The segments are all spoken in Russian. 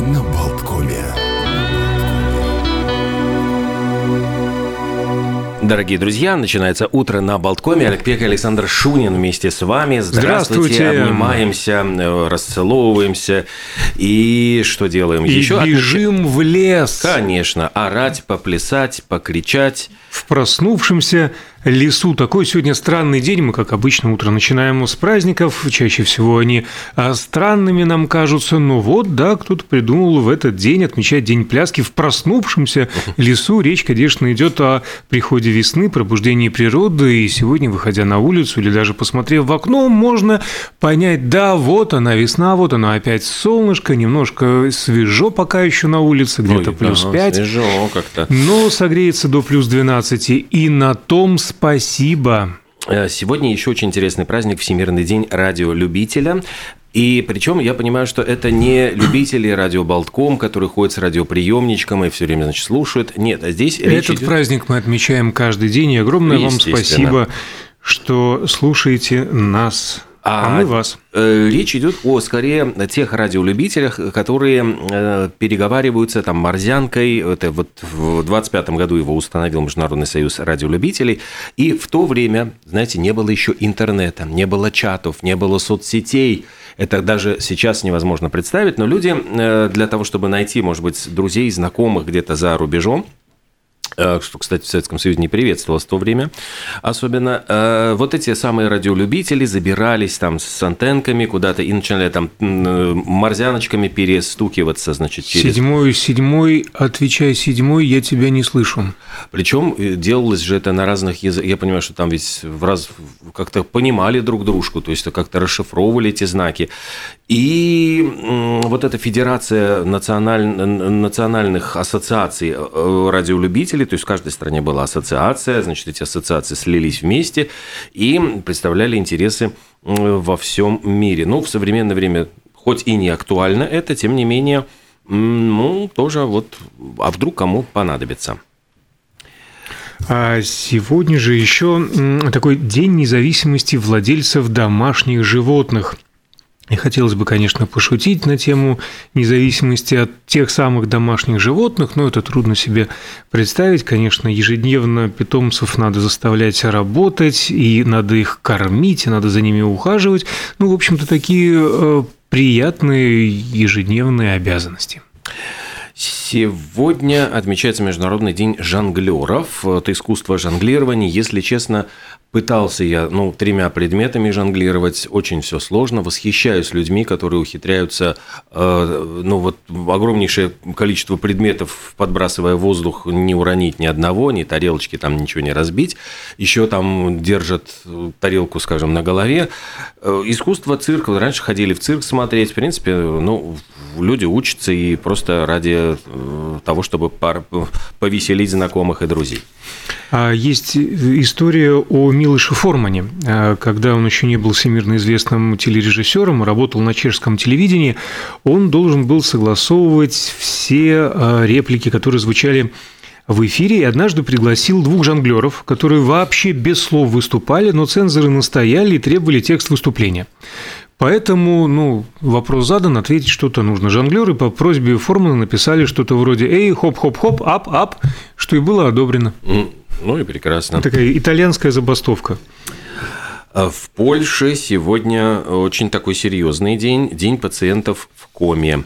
на Болткоме. Дорогие друзья, начинается утро на Болткоме. Олег Пек и Александр Шунин вместе с вами. Здравствуйте. Здравствуйте. Обнимаемся, э, расцеловываемся. И что делаем? И Еще бежим в лес. Конечно, орать, поплясать, покричать. В проснувшемся лесу. Такой сегодня странный день. Мы, как обычно, утро начинаем с праздников. Чаще всего они а, странными нам кажутся. Но вот, да, кто-то придумал в этот день отмечать День пляски в проснувшемся лесу. Речь, конечно, идет о приходе весны, пробуждении природы. И сегодня, выходя на улицу или даже посмотрев в окно, можно понять, да, вот она весна, вот она опять солнышко, немножко свежо пока еще на улице, где-то плюс ага, 5. Свежо как-то. Но согреется до плюс 12. И на том спасибо. Э, Сегодня еще очень интересный праздник Всемирный день радиолюбителя. И причем я понимаю, что это не любители радио Болтком, которые ходят с радиоприемничком и все время, значит, слушают. Нет, а здесь речь Этот идет- праздник мы отмечаем каждый день. И огромное вам спасибо, что слушаете нас. А, А мы вас. Э, Речь идет о скорее тех радиолюбителях, которые э, переговариваются там морзянкой. Это вот в 25 году его установил Международный союз радиолюбителей. И в то время, знаете, не было еще интернета, не было чатов, не было соцсетей. Это даже сейчас невозможно представить. Но люди э, для того, чтобы найти, может быть, друзей, знакомых где-то за рубежом, что, кстати, в Советском Союзе не приветствовалось в то время особенно. Э, Вот эти самые радиолюбители забирались там с антенками куда-то и начинали там э, морзяночками перестукиваться, значит, через... Седьмой, седьмой, отвечай, седьмой, я тебя не слышу. Причем э, делалось же это на разных языках. Я понимаю, что там ведь в раз... как-то понимали друг дружку, то есть как-то расшифровывали эти знаки. И вот эта федерация националь... национальных ассоциаций э, радиолюбителей, то есть в каждой стране была ассоциация, значит, эти ассоциации слились вместе и представляли интересы во всем мире. Ну, в современное время хоть и не актуально это, тем не менее, ну, тоже вот, а вдруг кому понадобится. А сегодня же еще такой день независимости владельцев домашних животных. И хотелось бы, конечно, пошутить на тему независимости от тех самых домашних животных, но это трудно себе представить. Конечно, ежедневно питомцев надо заставлять работать, и надо их кормить, и надо за ними ухаживать. Ну, в общем-то, такие э, приятные ежедневные обязанности. Сегодня отмечается Международный день жонглеров. Это искусство жонглирования. Если честно, пытался я ну, тремя предметами жонглировать. Очень все сложно. Восхищаюсь людьми, которые ухитряются э, ну, вот, огромнейшее количество предметов, подбрасывая в воздух, не уронить ни одного, ни тарелочки, там ничего не разбить. Еще там держат тарелку, скажем, на голове. Э, Искусство цирка. Раньше ходили в цирк смотреть. В принципе, ну, люди учатся и просто ради того, чтобы повеселить знакомых и друзей. А Есть история о Милоше Формане, А, когда он еще не был всемирно известным телережиссером, работал на чешском телевидении, он должен был согласовывать все а, реплики, которые звучали в эфире, и однажды пригласил двух жонглеров, которые вообще без слов выступали, но цензоры настояли и требовали текст выступления. Поэтому, ну, вопрос задан, ответить что-то нужно. Жонглеры по просьбе Формана написали что-то вроде «Эй, хоп-хоп-хоп, ап-ап», что и было одобрено. Ну и прекрасно. Такая итальянская забастовка. А В Польше сегодня очень такой серьезный день, день пациентов в коме.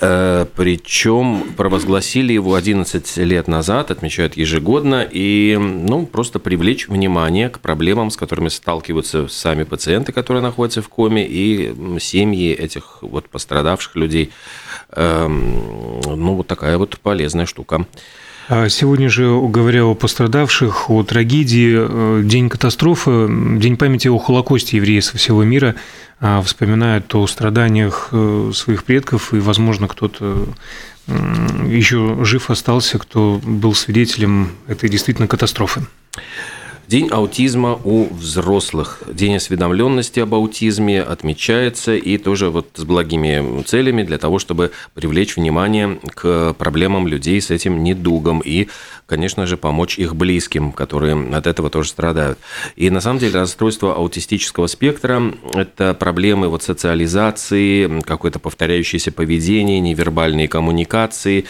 Причем провозгласили его 11 лет назад, отмечают ежегодно, и ну, просто привлечь внимание к проблемам, с которыми сталкиваются сами пациенты, которые находятся в коме, и семьи этих вот пострадавших людей. Эм, Ну, вот такая вот полезная штука. А Сегодня же, говоря о пострадавших, о трагедии, э, день катастрофы, день памяти о Холокосте евреев со всего мира, а, вспоминают о страданиях э, своих предков, и, возможно, кто-то еще жив остался, кто был свидетелем этой действительно катастрофы. День аутизма у взрослых. День осведомленности об аутизме отмечается и тоже вот с благими целями для того, чтобы привлечь внимание к проблемам людей с этим недугом и, конечно же, помочь их близким, которые от этого тоже страдают. И на самом деле расстройство аутистического спектра – это проблемы вот социализации, какое-то повторяющееся поведение, невербальные коммуникации,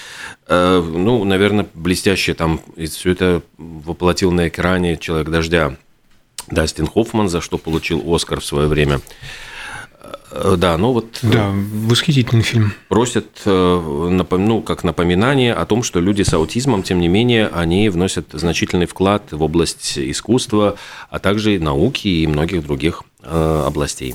ну, наверное, блестяще там все это воплотил на экране «Человек дождя» Дастин Хоффман, за что получил Оскар в свое время. Э, да, ну вот... Э, да, восхитительный фильм. Просят, ну, как напоминание о том, что люди с аутизмом, тем не менее, они вносят значительный вклад в область искусства, а также науки и многих других областей.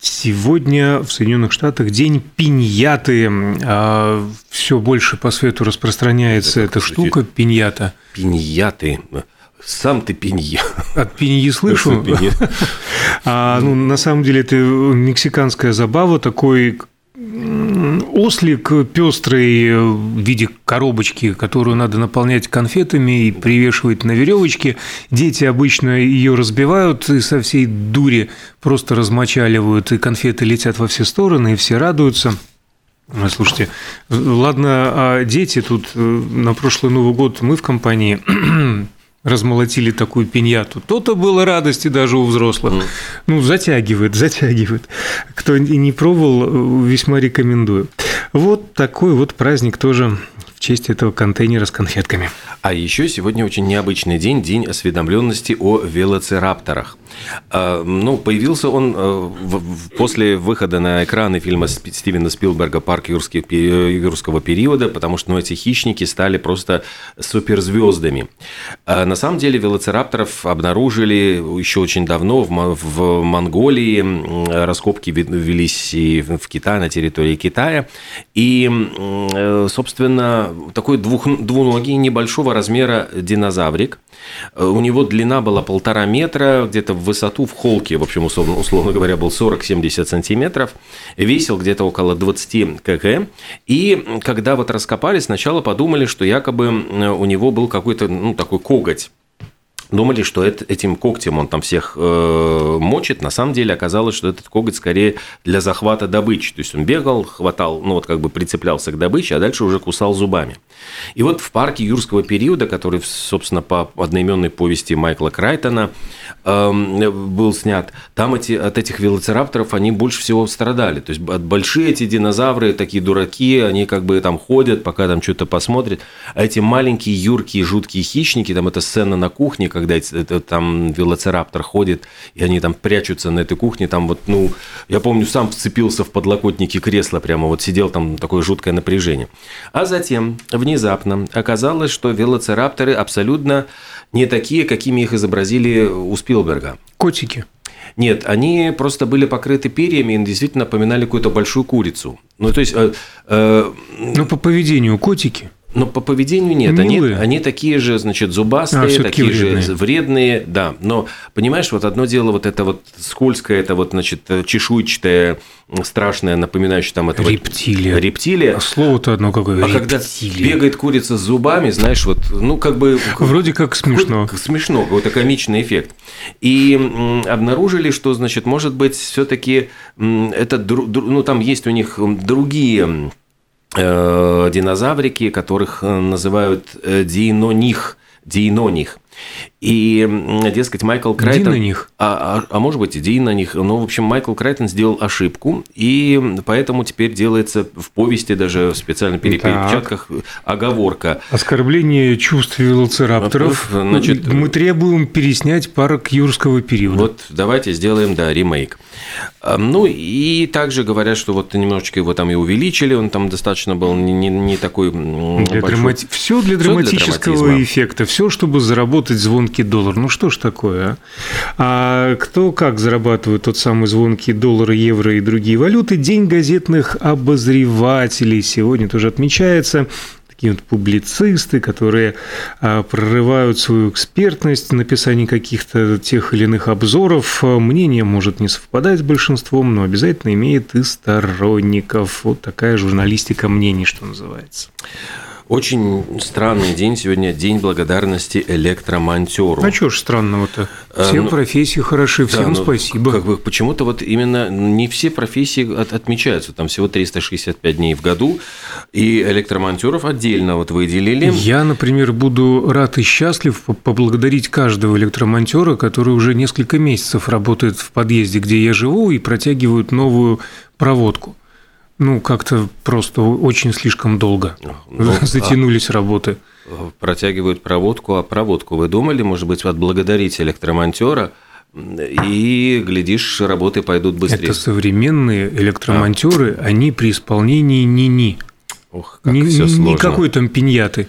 Сегодня в Соединенных Штатах день пиньяты. А, Все больше по свету распространяется Это эта штука пиньята. Пиньяты. Сам ты пинья. От пиньи слышу. А, ну, на самом деле это мексиканская забава, такой ослик пестрый в виде коробочки, которую надо наполнять конфетами и привешивать на веревочке. Дети обычно ее разбивают и со всей дури просто размочаливают, и конфеты летят во все стороны, и все радуются. Слушайте, ладно, а дети тут э, на прошлый Новый год мы в компании размолотили такую пиньяту. То-то было радости даже у взрослых. Mm. Ну, затягивает, затягивает. Кто не пробовал, весьма рекомендую. Вот такой вот праздник тоже в честь этого контейнера с конфетками. А еще сегодня очень необычный день, день осведомленности о велоцирапторах. А, ну, появился он э, после выхода на экраны фильма Стивена Спилберга «Парк юрского периода», потому что ну, эти хищники стали просто суперзвездами. А на самом деле велоцирапторов обнаружили еще очень давно в Монголии. Раскопки велись и в Китае, на территории Китая. И, э, собственно, такой двух, двуногий небольшого размера динозаврик. Э, у него длина была полтора метра, где-то в высоту в холке, в общем, условно, условно говоря, был 40-70 сантиметров, весил где-то около 20 кг. И когда вот раскопали, сначала подумали, что якобы у него был какой-то ну, такой коготь думали, что это, этим когтем он там всех э, мочит. На самом деле оказалось, что этот коготь скорее для захвата добычи. То есть он бегал, хватал, ну вот как бы прицеплялся к добыче, а дальше уже кусал зубами. И вот в парке юрского периода, который, собственно, по одноименной повести Майкла Крайтона э, был снят, там эти, от этих велоцирапторов они больше всего страдали. То есть большие эти динозавры, такие дураки, они как бы там ходят, пока там что-то посмотрят. А эти маленькие, юркие, жуткие хищники, там эта сцена на кухне, когда это, там велоцираптор ходит, и они там прячутся на этой кухне, там вот, ну, я помню, сам вцепился в подлокотники кресла прямо, вот сидел там такое жуткое напряжение. А затем внезапно оказалось, что велоцирапторы абсолютно не такие, какими их изобразили у Спилберга. Котики. Нет, они просто были покрыты перьями и действительно напоминали какую-то большую курицу. Ну, то есть... Э, э, ну, по поведению котики. Но по поведению нет. Они, они такие же, значит, зубастые, а, такие вредные. же вредные, да. Но, понимаешь, вот одно дело вот это вот скользкое, это вот, значит, чешуйчатое, страшное, напоминающее там это рептилия. Рептилия. А слово-то одно какое. А рептилия. когда бегает курица с зубами, знаешь, вот, ну, как бы... Вроде как смешно. Как, смешно, какой-то комичный эффект. И обнаружили, что, значит, может быть, все таки это, ну, там есть у них другие Э, динозаврики, которых э, называют э, диноних, диноних. И, дескать, Майкл Крайтон... Дин на них. А, а, а может быть, и Дин на них. Ну, в общем, Майкл Крайтон сделал ошибку, и поэтому теперь делается в повести, даже в специальных перепечатках, оговорка. Оскорбление чувств велоцирапторов. Значит, Мы требуем переснять парк юрского периода. Вот давайте сделаем, да, ремейк. Ну, и также говорят, что вот немножечко его там и увеличили, он там достаточно был не, не, не такой для большой. Драмати... Все для драматического для эффекта, все, чтобы заработать звонкий доллар. Ну, что ж такое, а? А кто как зарабатывает тот самый звонкий доллар, евро и другие валюты? День газетных обозревателей сегодня тоже отмечается такие вот публицисты, которые а, прорывают свою экспертность в написании каких-то тех или иных обзоров. Мнение может не совпадать с большинством, но обязательно имеет и сторонников. Вот такая журналистика мнений, что называется. Очень странный день сегодня, день благодарности электромонтеру. А что ж странного-то? Э, Все ну, профессии хороши, всем да, ну, спасибо. Как бы почему-то вот именно не все профессии от, отмечаются, там всего 365 дней в году, и электромонтеров отдельно вот выделили. Я, например, буду рад и счастлив поблагодарить каждого электромонтера, который уже несколько месяцев работает в подъезде, где я живу, и протягивают новую проводку. Ну, как-то просто очень слишком долго ну, затянулись а работы. Протягивают проводку, а проводку вы думали, может быть, отблагодарить электромонтера? И, глядишь, работы пойдут быстрее. Это современные электромонтеры, а. они при исполнении ни-ни. Ох, как ни, все сложно. Никакой там пиньяты.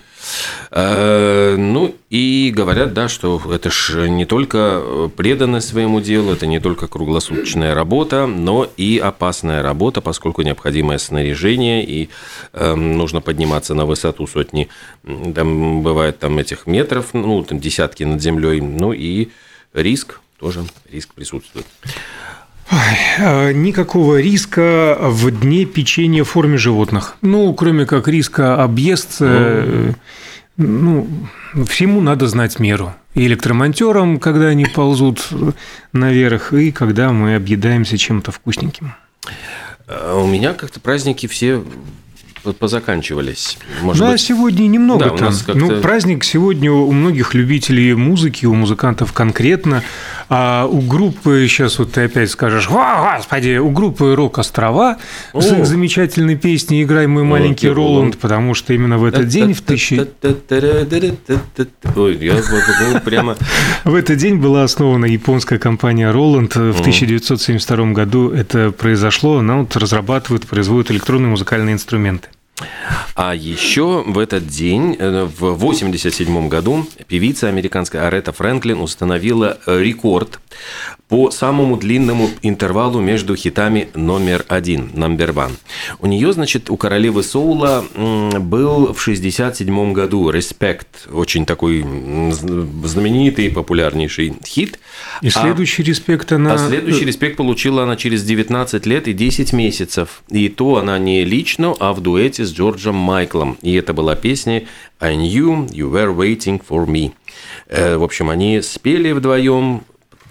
Э, ну и говорят, да, что это ж не только преданность своему делу, это не только круглосуточная работа, но и опасная работа, поскольку необходимое снаряжение, и э, нужно подниматься на высоту сотни, там бывает там этих метров, ну, там десятки над землей, ну и риск, тоже риск присутствует. А, никакого риска в дне печенья в форме животных. Ну, кроме как риска объесться, ну, всему надо знать меру. И электромонтерам, когда они ползут наверх, и когда мы объедаемся чем-то вкусненьким. А у меня как-то праздники все позаканчивались. Может да, быть... сегодня немного да, там. Ну, праздник сегодня у многих любителей музыки, у музыкантов конкретно. А у группы, сейчас вот ты опять скажешь, О, господи, у группы «Рок-острова» с их замечательной песней «Играй мой маленький О, Роланд», потому что именно в этот день в тысячи... Ой, я прямо... В этот день была основана японская компания «Роланд». В 1972 году это произошло. Она вот разрабатывает, производит электронные музыкальные инструменты. А еще в этот день, э, в 1987 году, певица американская Арета Фрэнклин установила рекорд по самому длинному интервалу между хитами номер один, number one. У нее, значит, у королевы Соула был в 67 году «Respect», очень такой знаменитый, популярнейший хит. И а следующий «Респект» она... А следующий «Респект» получила она через 19 лет и 10 месяцев. И то она не лично, а в дуэте с Джорджем Майклом. И это была песня «I knew you were waiting for me». Э, в общем, они спели вдвоем,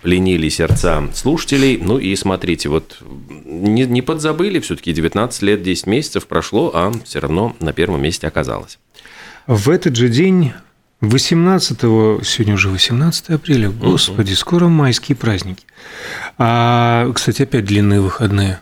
пленили сердца слушателей. Ну и смотрите, вот не, не подзабыли, все-таки 19 лет, 10 месяцев прошло, а все равно на первом месте оказалось. В этот же день 18 сегодня уже 18 апреля, господи, скоро майские праздники. А, кстати, опять длинные выходные.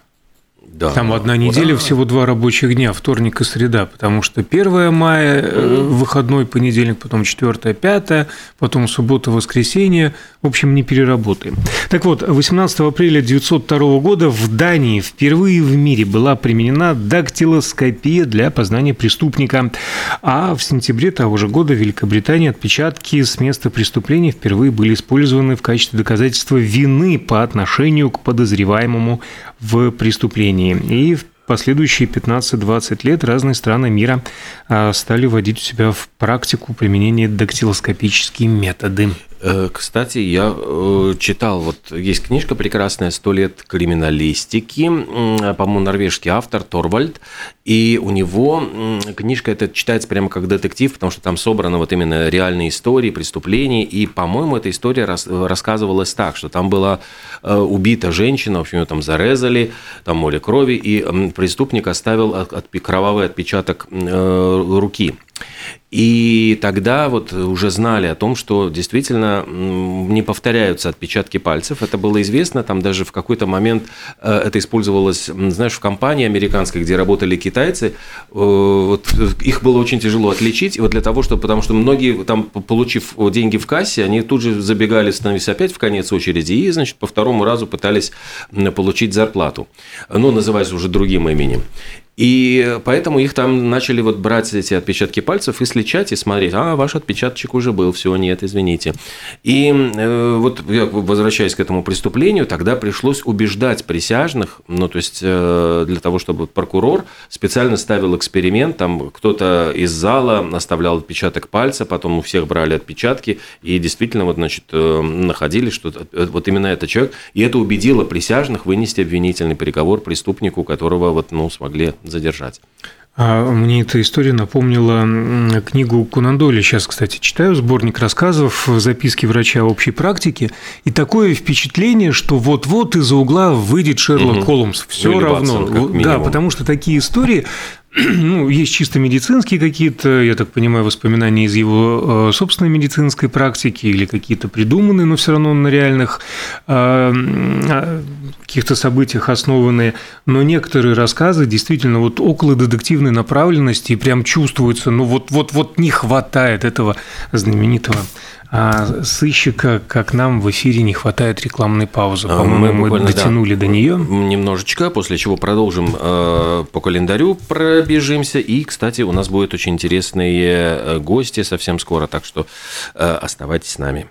Да. Там одна неделя, да. всего два рабочих дня, вторник и среда, потому что 1 мая, угу. выходной понедельник, потом 4 5 потом суббота, воскресенье. В общем, не переработаем. Так вот, 18 апреля 1902 года в Дании впервые в мире была применена дактилоскопия для познания преступника. А в сентябре того же года в Великобритании отпечатки с места преступления впервые были использованы в качестве доказательства вины по отношению к подозреваемому в преступлении. И в последующие 15-20 лет разные страны мира а, стали вводить у себя в практику применения дактилоскопические методы. Э, кстати, я э, читал, вот есть книжка прекрасная «Сто лет криминалистики», по-моему, норвежский автор Торвальд, и у него книжка эта читается прямо как детектив, потому что там собраны вот именно реальные истории, преступления, и, по-моему, эта история рассказывалась так, что там была э, убита женщина, в общем, ее там зарезали, там море крови, и преступник оставил кровавый отпечаток руки и тогда вот уже знали о том, что действительно не повторяются отпечатки пальцев. Это было известно, там даже в какой-то момент э, это использовалось, знаешь, в компании американской, где работали китайцы, э, вот их было очень тяжело отличить, и вот для того, чтобы, потому что многие там, получив деньги в кассе, они тут же забегали, становились опять в конец очереди, и, значит, по второму разу пытались получить зарплату, ну, называясь уже другим именем. И поэтому их там начали вот брать эти отпечатки пальцев и сличать, и смотреть, а, ваш отпечаточек уже был, все, нет, извините. И э, вот возвращаясь к этому преступлению, тогда пришлось убеждать присяжных, ну, то есть э, для того, чтобы прокурор специально ставил эксперимент, там кто-то из зала оставлял отпечаток пальца, потом у всех брали отпечатки, и действительно вот, значит, э, находили, что вот именно этот человек, и это убедило присяжных вынести обвинительный приговор преступнику, которого вот, ну, смогли задержать. А мне эта история напомнила книгу Кунандоли. Сейчас, кстати, читаю сборник рассказов «Записки врача общей практики». И такое впечатление, что вот-вот из-за угла выйдет Шерлок угу. Холмс. Все Или равно. Ватсон, да, потому что такие истории ну, есть чисто медицинские какие-то, я так понимаю, воспоминания из его э, собственной медицинской практики или какие-то придуманные, но все равно на реальных э, а, каких-то событиях основанные. Но некоторые рассказы действительно вот около детективной направленности и прям чувствуется, ну вот, вот, вот не хватает этого знаменитого а сыщика, как нам в эфире не хватает рекламной паузы. А, По-моему, мы, мы дотянули да, до нее. Немножечко, после чего продолжим э, по календарю, пробежимся. И, кстати, у нас будут очень интересные э, гости совсем скоро, так что э, оставайтесь с нами.